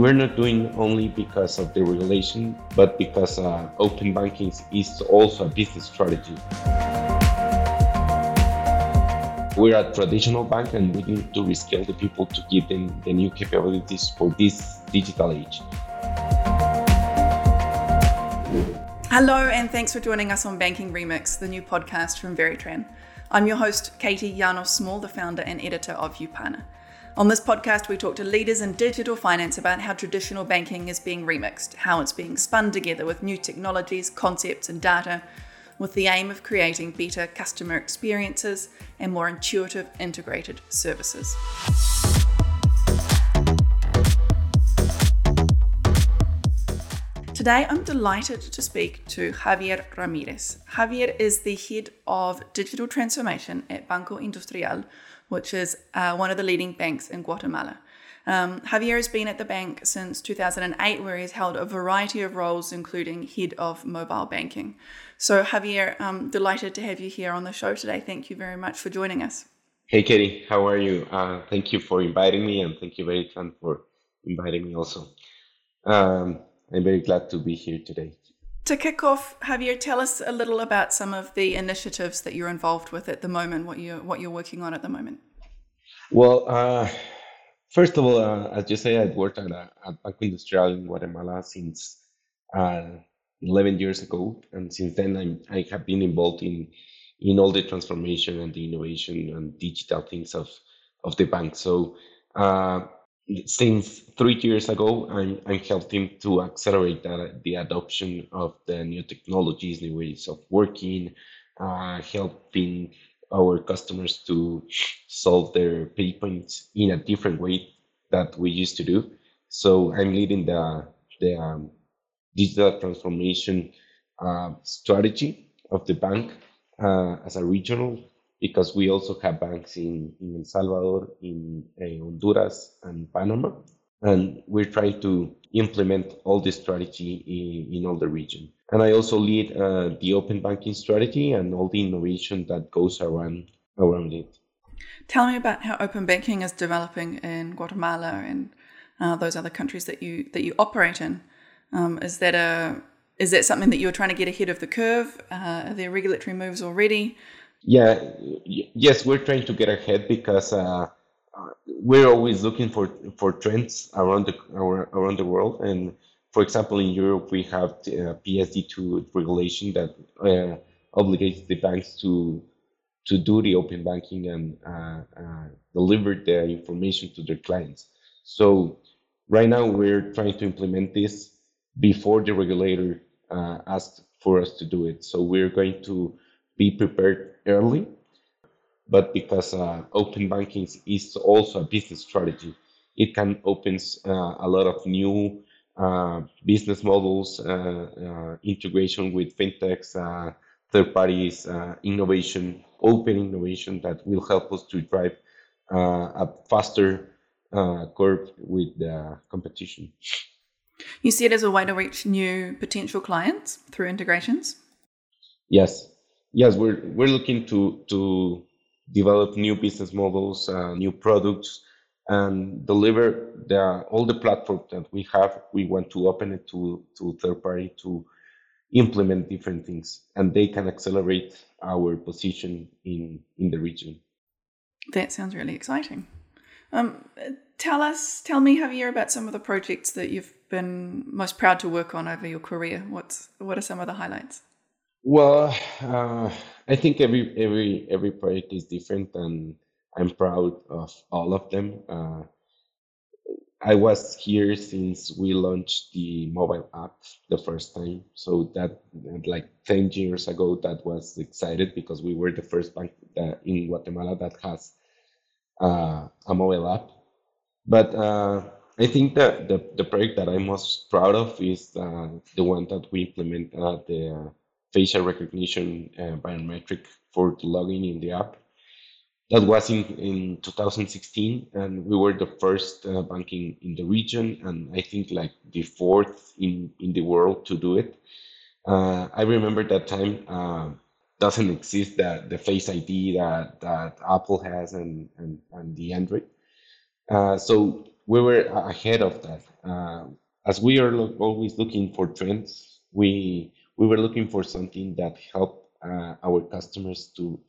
we're not doing only because of the regulation, but because uh, open banking is also a business strategy. We're a traditional bank and we need to reskill the people to give them the new capabilities for this digital age. Hello, and thanks for joining us on Banking Remix, the new podcast from Veritran. I'm your host, Katie Janos Small, the founder and editor of Upana. On this podcast, we talk to leaders in digital finance about how traditional banking is being remixed, how it's being spun together with new technologies, concepts, and data, with the aim of creating better customer experiences and more intuitive, integrated services. Today, I'm delighted to speak to Javier Ramirez. Javier is the head of digital transformation at Banco Industrial, which is uh, one of the leading banks in Guatemala. Um, Javier has been at the bank since 2008, where he's held a variety of roles, including head of mobile banking. So, Javier, I'm delighted to have you here on the show today. Thank you very much for joining us. Hey, Katie, how are you? Uh, thank you for inviting me, and thank you, Veritran, for inviting me also. Um, I'm very glad to be here today. To kick off, Javier, tell us a little about some of the initiatives that you're involved with at the moment, what you're, what you're working on at the moment. Well, uh, first of all, uh, as you say, I've worked at, uh, at Banco Industrial in Guatemala since uh, 11 years ago. And since then, I'm, I have been involved in, in all the transformation and the innovation and digital things of, of the bank. So, uh, since three years ago, I'm, helping to accelerate that, the adoption of the new technologies, new ways of working, uh, helping our customers to solve their pain points in a different way that we used to do. So I'm leading the, the um, digital transformation uh, strategy of the bank uh, as a regional because we also have banks in, in El Salvador, in uh, Honduras, and Panama. And we're trying to implement all this strategy in, in all the region. And I also lead uh, the open banking strategy and all the innovation that goes around around it. Tell me about how open banking is developing in Guatemala and uh, those other countries that you that you operate in. Um, is that a is that something that you're trying to get ahead of the curve? Uh, are there regulatory moves already? Yeah, yes, we're trying to get ahead because uh, uh, we're always looking for for trends around the around the world. And for example, in Europe, we have uh, PSD2 regulation that uh, obligates the banks to to do the open banking and uh, uh, deliver the information to their clients. So right now, we're trying to implement this before the regulator asks for us to do it. So we're going to be prepared early, but because uh, open banking is also a business strategy, it can opens uh, a lot of new uh, business models, uh, uh, integration with fintechs, uh, third parties, innovation, open innovation that will help us to drive a faster curve with the competition. You see it as a way to reach new potential clients through integrations? Yes, yes, we're we're looking to to develop new business models, uh, new products, and deliver the all the platform that we have. We want to open it to to third party to implement different things, and they can accelerate our position in in the region. That sounds really exciting. Um, tell us, tell me, Javier, about some of the projects that you've been most proud to work on over your career. What's what are some of the highlights? Well, uh, I think every every every project is different, and I'm proud of all of them. Uh, I was here since we launched the mobile app the first time, so that like ten years ago, that was excited because we were the first bank that, in Guatemala that has uh, a mobile app. But uh, I think that the, the project that I'm most proud of is uh, the one that we implement at the facial recognition uh, biometric for the login in the app. That was in, in 2016, and we were the first uh, banking in the region, and I think like the fourth in, in the world to do it. Uh, I remember that time uh, doesn't exist that the Face ID that, that Apple has and, and, and the Android. Uh, so we were ahead of that. Uh, as we are lo- always looking for trends, we we were looking for something that helped uh, our customers to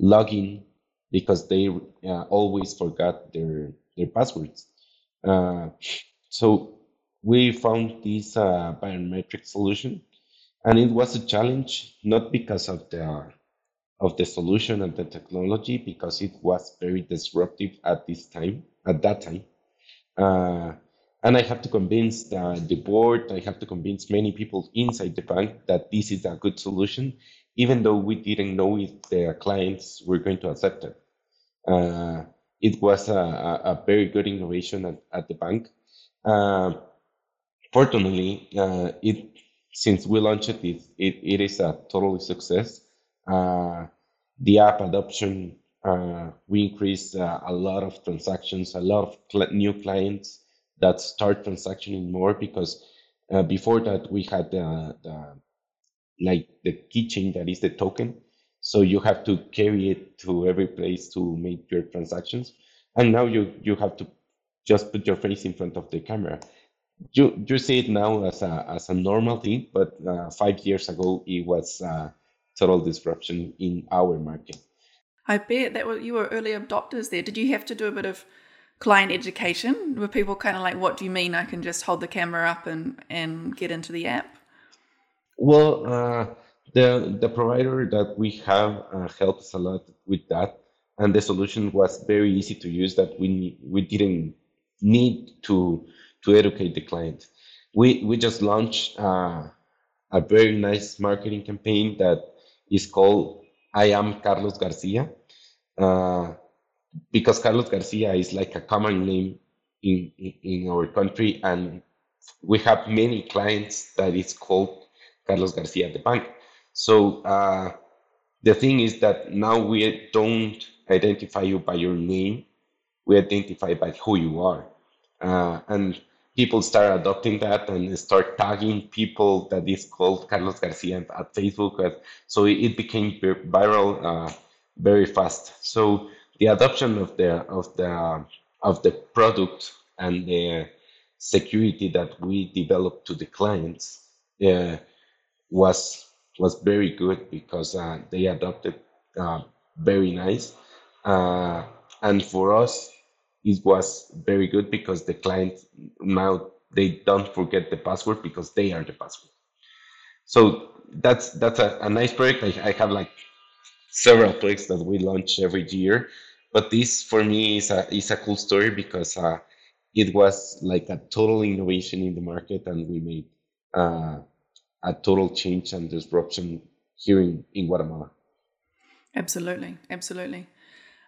log in because they uh, always forgot their their passwords. Uh, so we found this uh, biometric solution, and it was a challenge not because of the of the solution and the technology, because it was very disruptive at this time at that time. And I have to convince the, board, I have to convince many people inside the bank that this is a good solution, even though we didn't know if the clients were going to accept it. Uh, it was a, a, very good innovation at, at the bank. Uh, fortunately, uh, it since we launched it, it, it, is a total success. Uh, the app adoption, uh, we increased a lot of transactions, a lot of cl- new clients that start transactioning more because uh, before that we had the, the like the keychain that is the token. So you have to carry it to every place to make your transactions. And now you you have to just put your face in front of the camera. You you see it now as a as a normal thing but uh, five years ago it was a total disruption in our market. I bet that you were early adopters there. Did you have to do a bit of client education? Were people kind of like, what do you mean I can just hold the camera up and, and get into the app? Well, uh, the, the provider that we have uh, helped us a lot with that. And the solution was very easy to use that we, we didn't need to, to educate the client. We, we just launched uh, a very nice marketing campaign that is called I am Carlos Garcia. Uh, because Carlos Garcia is like a common name in, in, our country, and we have many clients that is called Carlos Garcia at the bank. So uh, the thing is that now we don't identify you by your name, we identify by who you are. Uh, and people start adopting that and start tagging people that is called Carlos Garcia at Facebook. So it became viral uh, very fast. So the adoption of the of the of the product and the security that we developed to the clients uh, was was very good because uh, they adopted uh, very nice. Uh, and for us it was very good because the client now they don't forget the password because they are the password. So that's that's a, a nice project. I, I have like several projects that we launch every year but this for me is a is a cool story because uh, it was like a total innovation in the market, and we made uh, a total change and disruption here in, in Guatemala. Absolutely, absolutely.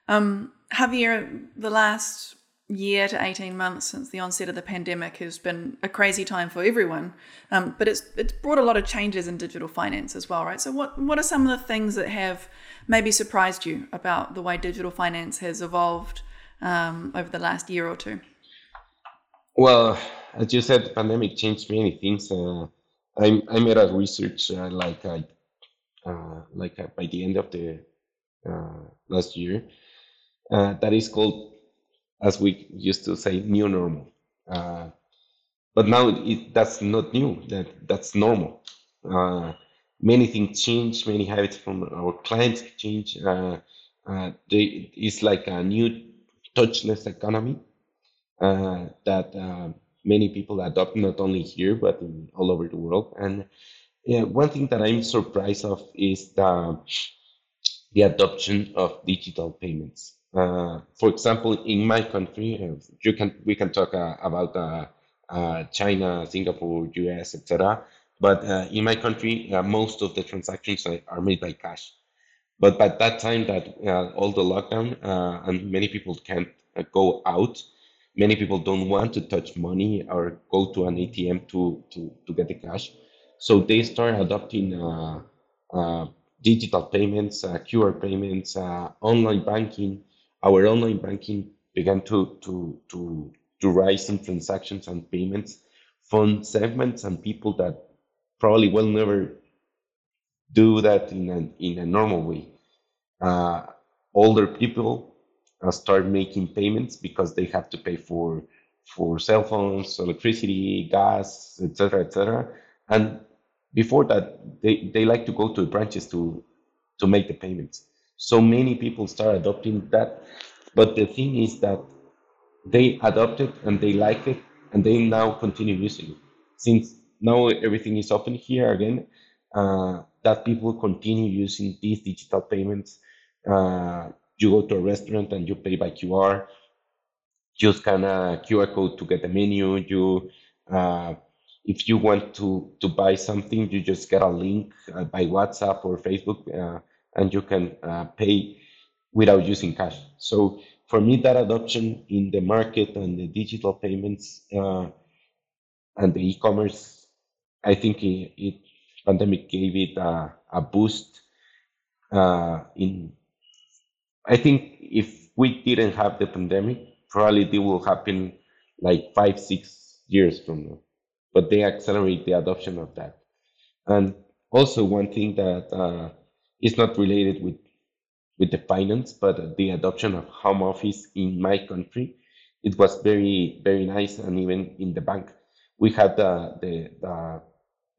Um, Javier, the last year to 18 months since the onset of the pandemic has been a crazy time for everyone. Um, but it's it's brought a lot of changes in digital finance as well, right? So what what are some of the things that have maybe surprised you about the way digital finance has evolved um, over the last year or two? Well, as you said, the pandemic changed many things. Uh, I I made a research uh, like uh, uh like uh, by the end of the uh, last year that is called as we used to say, new normal. Uh, but now it, that's not new. That that's normal. Uh, many things change. Many habits from our clients change. Uh, uh they, it's like a new touchless economy uh, that uh, many people adopt, not only here but in, all over the world. And one thing that I'm surprised of is the the adoption of digital payments. Uh, for example, in my country, uh, you can we can talk uh, about uh, uh, China, Singapore, US, etc. But uh, in my country, most of the transactions are made by cash. But by that time, that all the lockdown and many people can't go out, many people don't want to touch money or go to an ATM to to, to get the cash. So they start adopting digital payments, QR payments, online banking our online banking began to to to to rise in transactions and payments from segments and people that probably will never do that in a in a normal way. Uh, older people uh, start making payments because they have to pay for for cell phones, electricity, gas, etc., etc. And before that, they, they like to go to the branches to to make the payments. So many people start adopting that. But the thing is that they adopt it and they like it and they now continue using it. Since now everything is open here again, uh, that people continue using these digital payments. Uh, you go to a restaurant and you pay by QR. You scan a QR code to get the menu. You, uh, if you want to to buy something, you just get a link uh, by WhatsApp or Facebook, uh, and you can uh, pay without using cash. So for me, that adoption in the market and the digital payments uh, and the e-commerce, I think it, it pandemic gave it a, a boost. Uh, in, I think if we didn't have the pandemic, probably it will happen like five, six years from now. But they accelerate the adoption of that. And also one thing that uh, is not related with with the finance, but the adoption of home office in my country, it was very very nice. And even in the bank, we had the the the,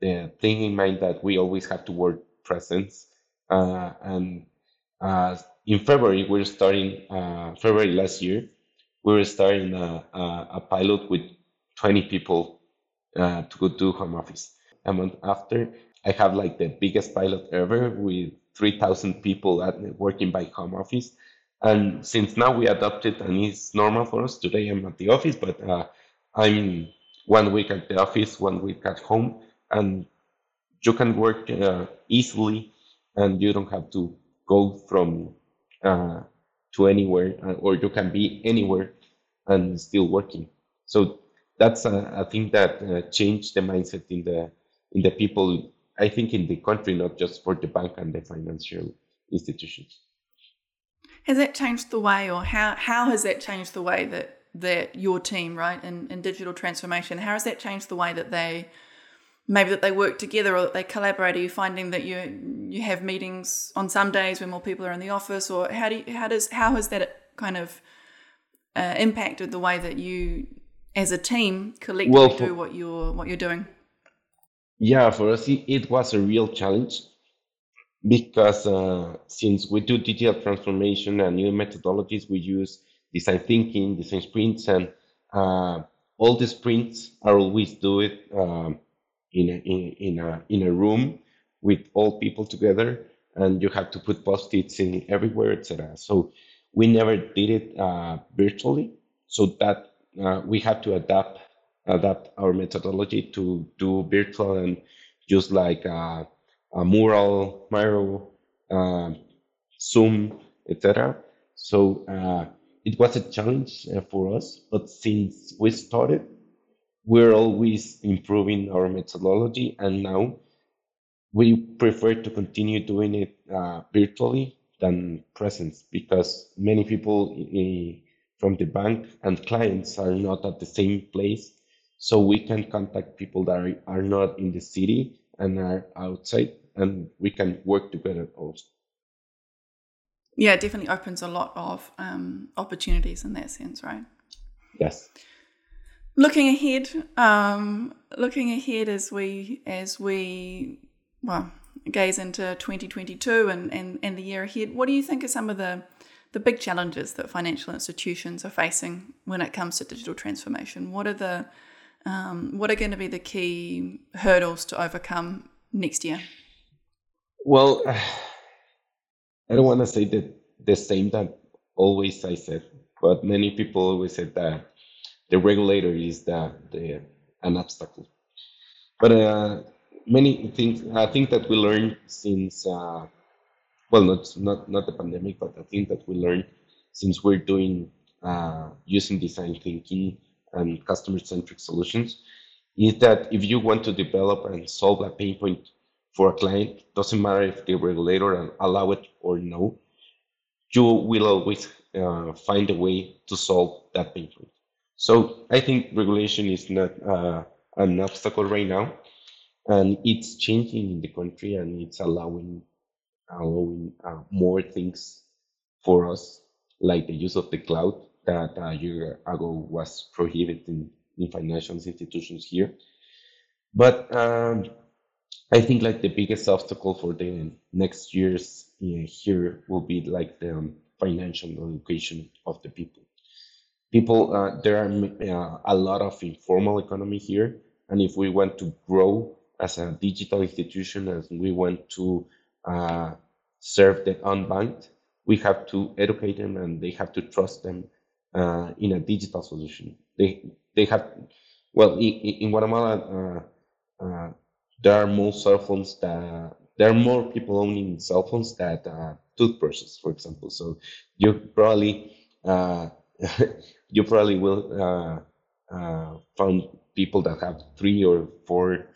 the thing in mind that we always have to work presence. Uh, and uh, in February, we're starting uh, February last year, we were starting a, a, a pilot with 20 people uh, to go do home office. A month after, I have like the biggest pilot ever with 3,000 people at, working by home office. And since now we adopted and it's normal for us, today I'm at the office, but uh, I'm one week at the office, one week at home, and you can work uh, easily and you don't have to go from uh, to anywhere uh, or you can be anywhere and still working. So that's a, a thing that uh, changed the mindset in the in the people I think in the country, not just for the bank and the financial institutions. Has that changed the way, or how, how has that changed the way that, that your team, right, in, in digital transformation, how has that changed the way that they maybe that they work together or that they collaborate? Are you finding that you you have meetings on some days when more people are in the office, or how do you, how does how has that kind of uh, impacted the way that you, as a team, collectively well, for, do what you're what you're doing? Yeah, for us, it, was a real challenge because uh, since we do digital transformation and new methodologies, we use design thinking, design sprints, and uh, all the sprints are always do it um, in a, in, in a in a room with all people together, and you have to put post-its in everywhere, etc. So we never did it uh, virtually, so that uh, we had to adapt adapt our methodology to do virtual and use like a, a mural, Miro, uh, Zoom, etc. So uh, it was a challenge uh, for us, but since we started, we're always improving our methodology, and now we prefer to continue doing it uh, virtually than presence because many people from the bank and clients are not at the same place so we can contact people that are, are not in the city and are outside and we can work together also. Yeah it definitely opens a lot of um, opportunities in that sense right? Yes. Looking ahead um, looking ahead as we as we well gaze into 2022 and, and, and the year ahead what do you think are some of the the big challenges that financial institutions are facing when it comes to digital transformation? What are the um, what are going to be the key hurdles to overcome next year? Well, I don't want to say that the same that always I said, but many people always said that the regulator is the, the an obstacle. But uh, many things I think that we learned since uh, well, not not not the pandemic, but I think that we learned since we're doing uh, using design thinking and customer-centric solutions is that if you want to develop and solve a pain point for a client, doesn't matter if the regulator allow it or no, you will always uh, find a way to solve that pain point. So I think regulation is not uh, an obstacle right now, and it's changing in the country, and it's allowing allowing uh, more things for us, like the use of the cloud that a year ago was prohibited in, in financial institutions here. But um, I think like the biggest obstacle for the next years uh, here will be like the um, financial education of the people. People, uh, there are uh, a lot of informal economy here, and if we want to grow as a digital institution, as we want to uh, serve the unbanked, we have to educate them and they have to trust them uh, in a digital solution. They they have well in, in Guatemala uh, uh, there are more cell phones that there are more people owning cell phones than uh, toothbrushes, for example. So you probably uh, you probably will find people that have three or four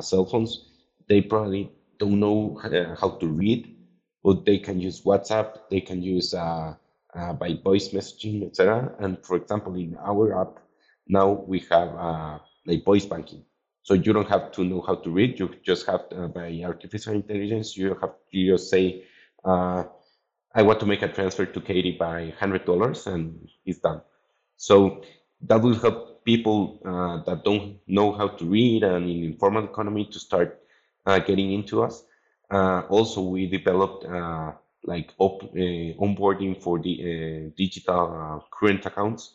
cell phones. They probably don't know how to read, but they can use WhatsApp. They can use uh, by voice messaging, etc. And for example, in our app now we have uh, like voice banking. So you don't have to know how to read. You just have uh, by artificial intelligence. You have you just say, uh, "I want to make a transfer to Katie by hundred dollars," and it's done. So that will help people uh, that don't know how to read and in informal economy to start uh, getting into us. Also, we developed like op- uh, onboarding for the uh, digital uh, current accounts.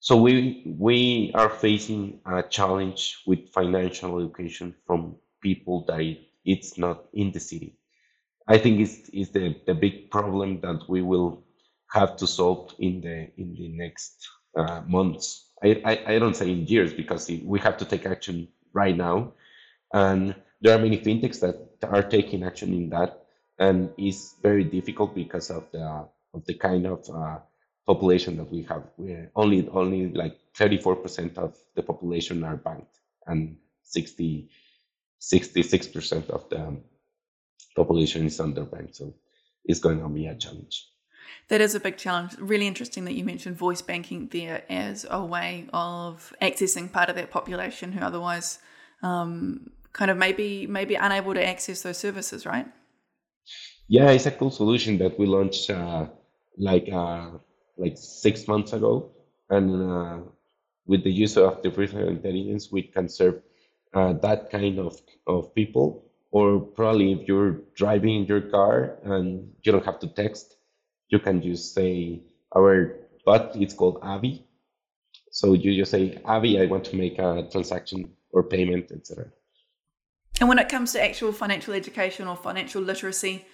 So we we are facing a challenge with financial education from people that it's not in the city. I think it's, it's the, the big problem that we will have to solve in the in the next uh, months. I, I, I don't say in years because we have to take action right now, and there are many fintechs that are taking action in that, and it's very difficult because of the of the kind of uh, population that we have. We're only only like 34% of the population are banked, and 60 66% of the population is underbanked. So it's going to be a challenge. That is a big challenge. Really interesting that you mentioned voice banking there as a way of accessing part of that population who otherwise um, kind of maybe maybe unable to access those services, right? Yeah, it's a cool solution that we launched uh, like uh, like six months ago, and uh, with the use of artificial intelligence, we can serve uh, that kind of of people. Or probably if you're driving in your car and you don't have to text, you can just say our bot. It's called Avi. So you just say Avi, I want to make a transaction or payment, etc. And when it comes to actual financial education or financial literacy,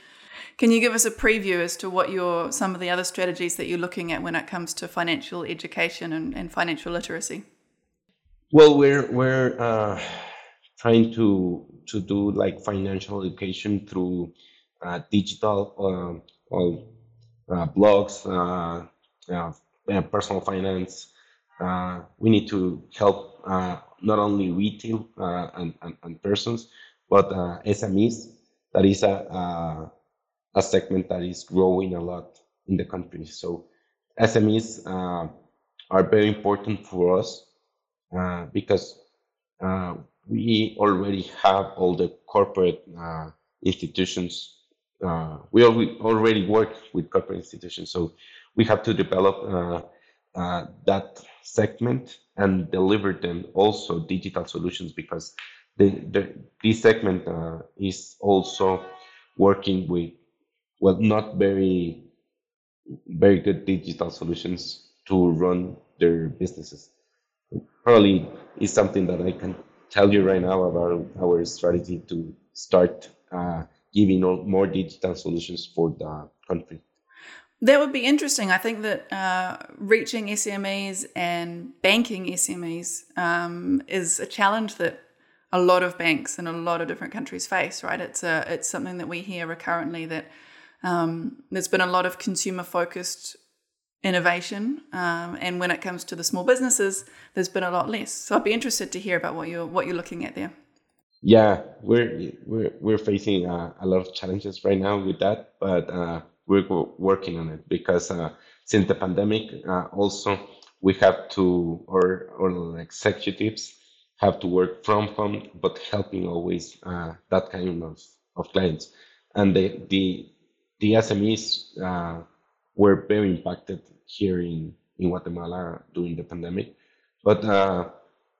can you give us a preview as to what your some of the other strategies that you're looking at when it comes to financial education and, and financial literacy? Well, we're we're uh, trying to to do like financial education through uh, digital or uh, blogs, uh, uh, personal finance. Uh, we need to help not only retail and, and, and persons, but SMEs. That is a, a a segment that is growing a lot in the country. So SMEs uh, are very important for us uh, because uh, we already have all the corporate uh, institutions. Uh, we al- already work with corporate institutions, so we have to develop uh, that segment and deliver them also digital solutions because the, the this segment is also working with well, not very very good digital solutions to run their businesses. Probably is something that I can tell you right now about our strategy to start uh, giving more digital solutions for the country. That would be interesting. I think that uh, reaching SMEs and banking SMEs um, is a challenge that a lot of banks in a lot of different countries face. Right? It's a it's something that we hear recurrently that um, there's been a lot of consumer focused innovation, um, and when it comes to the small businesses, there's been a lot less. So I'd be interested to hear about what you're what you're looking at there. Yeah, we're we're we're facing uh, a lot of challenges right now with that, but uh, we're working on it because uh, since the pandemic, uh, also we have to or or executives have to work from home, but helping always uh, that kind of of clients, and the the the SMEs uh, were very impacted here in, in Guatemala during the pandemic. But uh,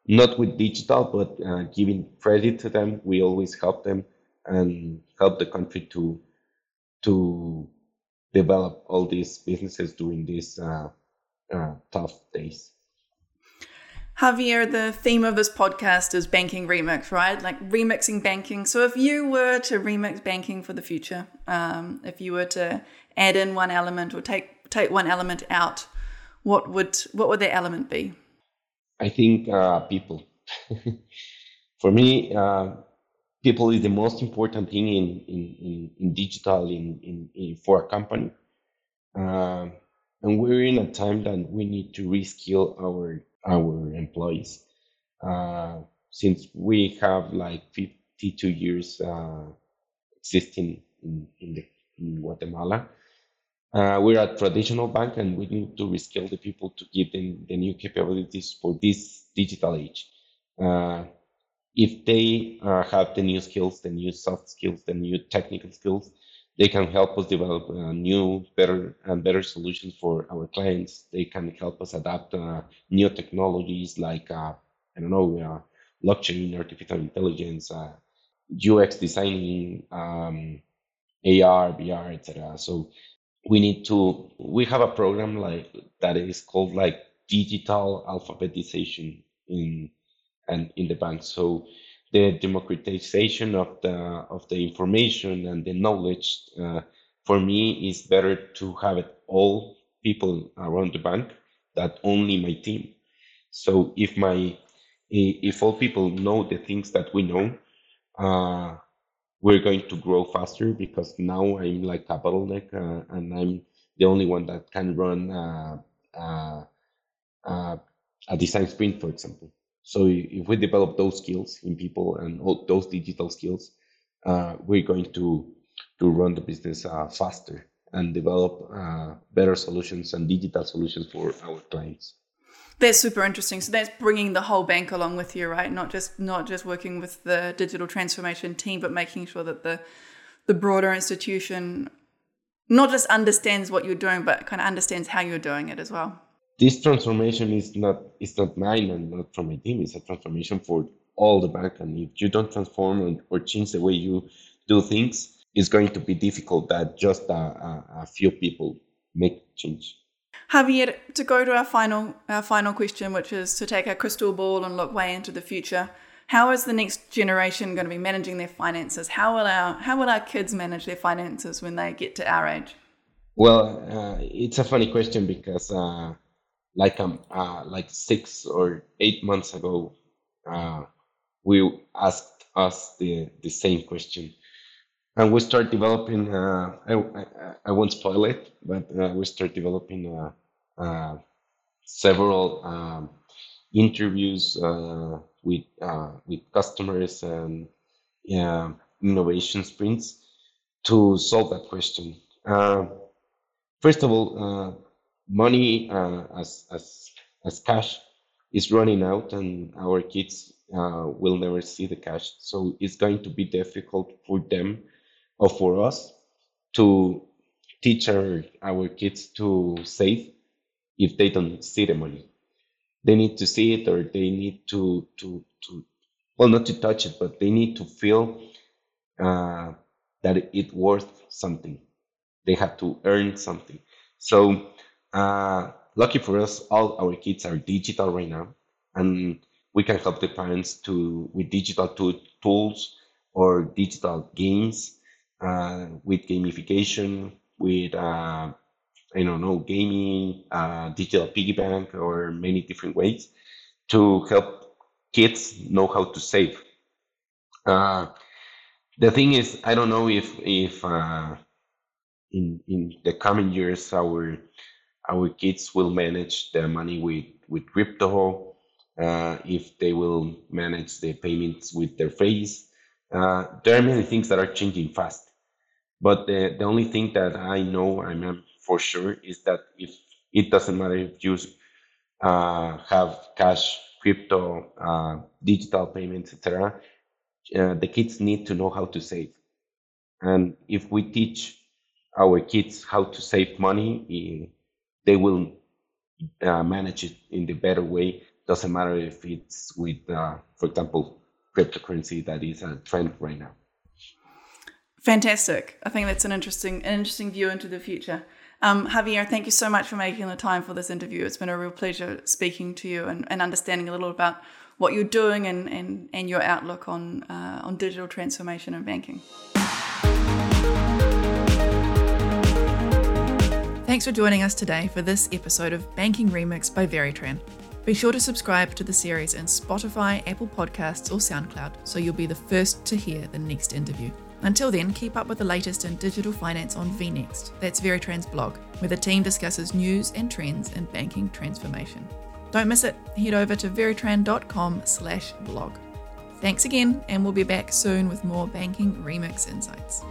not with digital, but uh, giving credit to them. We always help them and help the country to to develop all these businesses during these uh, uh, tough days. Javier, the theme of this podcast is banking remix, right? Like remixing banking. So if you were to remix banking for the future, um, if you were to add in one element or take take one element out, what would what would that element be? I think uh, people. for me, uh, people is the most important thing in in, in, in digital in, in, in, for a company. Uh, and we're in a time that we need to reskill our our employees. Uh, since we have like 52 years uh, existing in, in, the, in Guatemala, uh, we're a traditional bank and we need to reskill the people to give them the new capabilities for this digital age. Uh, if they uh, have the new skills, the new soft skills, the new technical skills, they can help us develop uh, new, better and better solutions for our clients. They can help us adapt uh, new technologies like uh, I don't know, uh, blockchain, artificial intelligence, UX designing, um, AR, VR, etc. So we need to we have a program like that is called like digital alphabetization in and in the bank. So the democratization of the of the information and the knowledge uh, for me is better to have it all people around the bank that only my team. So if my if all people know the things that we know uh, we're going to grow faster because now i'm like a bottleneck uh, and i'm the only one that can run uh, uh, uh, a design sprint for example so if we develop those skills in people and all those digital skills, uh, we're going to to run the business uh, faster and develop uh, better solutions and digital solutions for our clients. That's super interesting. So that's bringing the whole bank along with you, right? Not just not just working with the digital transformation team, but making sure that the the broader institution not just understands what you're doing, but kind of understands how you're doing it as well this transformation is not is not mine and not from my team. It's a transformation for all the bank. And if you don't transform or change the way you do things, it's going to be difficult that just a, a, a few people make change. Javier, to go to our final our final question, which is to take a crystal ball and look way into the future. How is the next generation going to be managing their finances? How will our how will our kids manage their finances when they get to our age? Well, uh, it's a funny question because uh, like um uh, like six or eight months ago, uh, we asked us the the same question, and we start developing. Uh, I, I, I won't spoil it, but uh, we start developing uh, uh, several um, interviews with with customers and uh, innovation sprints to solve that question. First of all, money uh, as as as cash is running out, and our kids uh, will never see the cash. So it's going to be difficult for them or for us to teach our, our kids to save if they don't see the money. They need to see it or they need to to to well not to touch it, but they need to feel uh, that it worth something. They have to earn something. So uh, lucky for us, all our kids are digital right now, and we can help the parents to with digital to, tools or digital games, uh, with gamification, with uh, I don't know gaming, uh, digital piggy bank, or many different ways to help kids know how to save. Uh, the thing is, I don't know if if uh, in in the coming years our our kids will manage their money with, with crypto, uh, if they will manage the payments with their face. Uh, there are many things that are changing fast. But the, the only thing that I know, I'm for sure, is that if it doesn't matter if you uh, have cash, crypto, uh, digital payments, etc., uh, the kids need to know how to save. And if we teach our kids how to save money, they will uh, manage it in the better way. Doesn't matter if it's with, uh, for example, cryptocurrency that is a trend right now. Fantastic. I think that's an interesting, an interesting view into the future. Um, Javier, thank you so much for making the time for this interview. It's been a real pleasure speaking to you and, and understanding a little about what you're doing and, and, and your outlook on, uh, on digital transformation and banking. Thanks for joining us today for this episode of Banking Remix by Veritran. Be sure to subscribe to the series in Spotify, Apple Podcasts, or SoundCloud so you'll be the first to hear the next interview. Until then, keep up with the latest in digital finance on VNext. That's Veritran's blog, where the team discusses news and trends in banking transformation. Don't miss it. Head over to veritran.com/blog. Thanks again, and we'll be back soon with more banking remix insights.